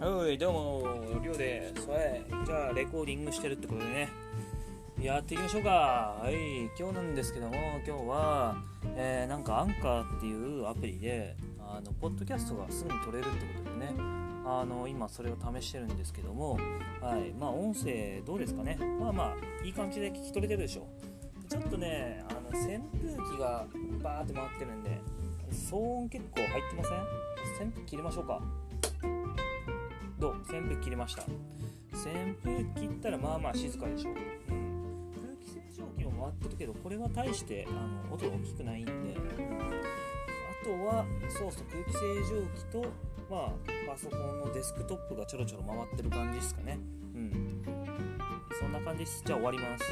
はい、どうも、りょうです。はい、じゃあ、レコーディングしてるってことでね、やっていきましょうか。はい、今日なんですけども、今日は、えーなんか、アンカーっていうアプリで、あの、ポッドキャストがすぐに撮れるってことでね、あの、今、それを試してるんですけども、はい、まあ、音声どうですかね。まあまあ、いい感じで聞き取れてるでしょ。ちょっとね、あの、扇風機がバーって回ってるんで、騒音結構入ってません？扇風機切りましょうか。どう？扇風切りました。扇風機切ったらまあまあ静かでしょ、うん、空気清浄機も回ってるけどこれは大してあの音が大きくないんで、あとはそうそう空気清浄機とまあパソコンのデスクトップがちょろちょろ回ってる感じですかね。うん。そんな感じです。じゃあ終わります。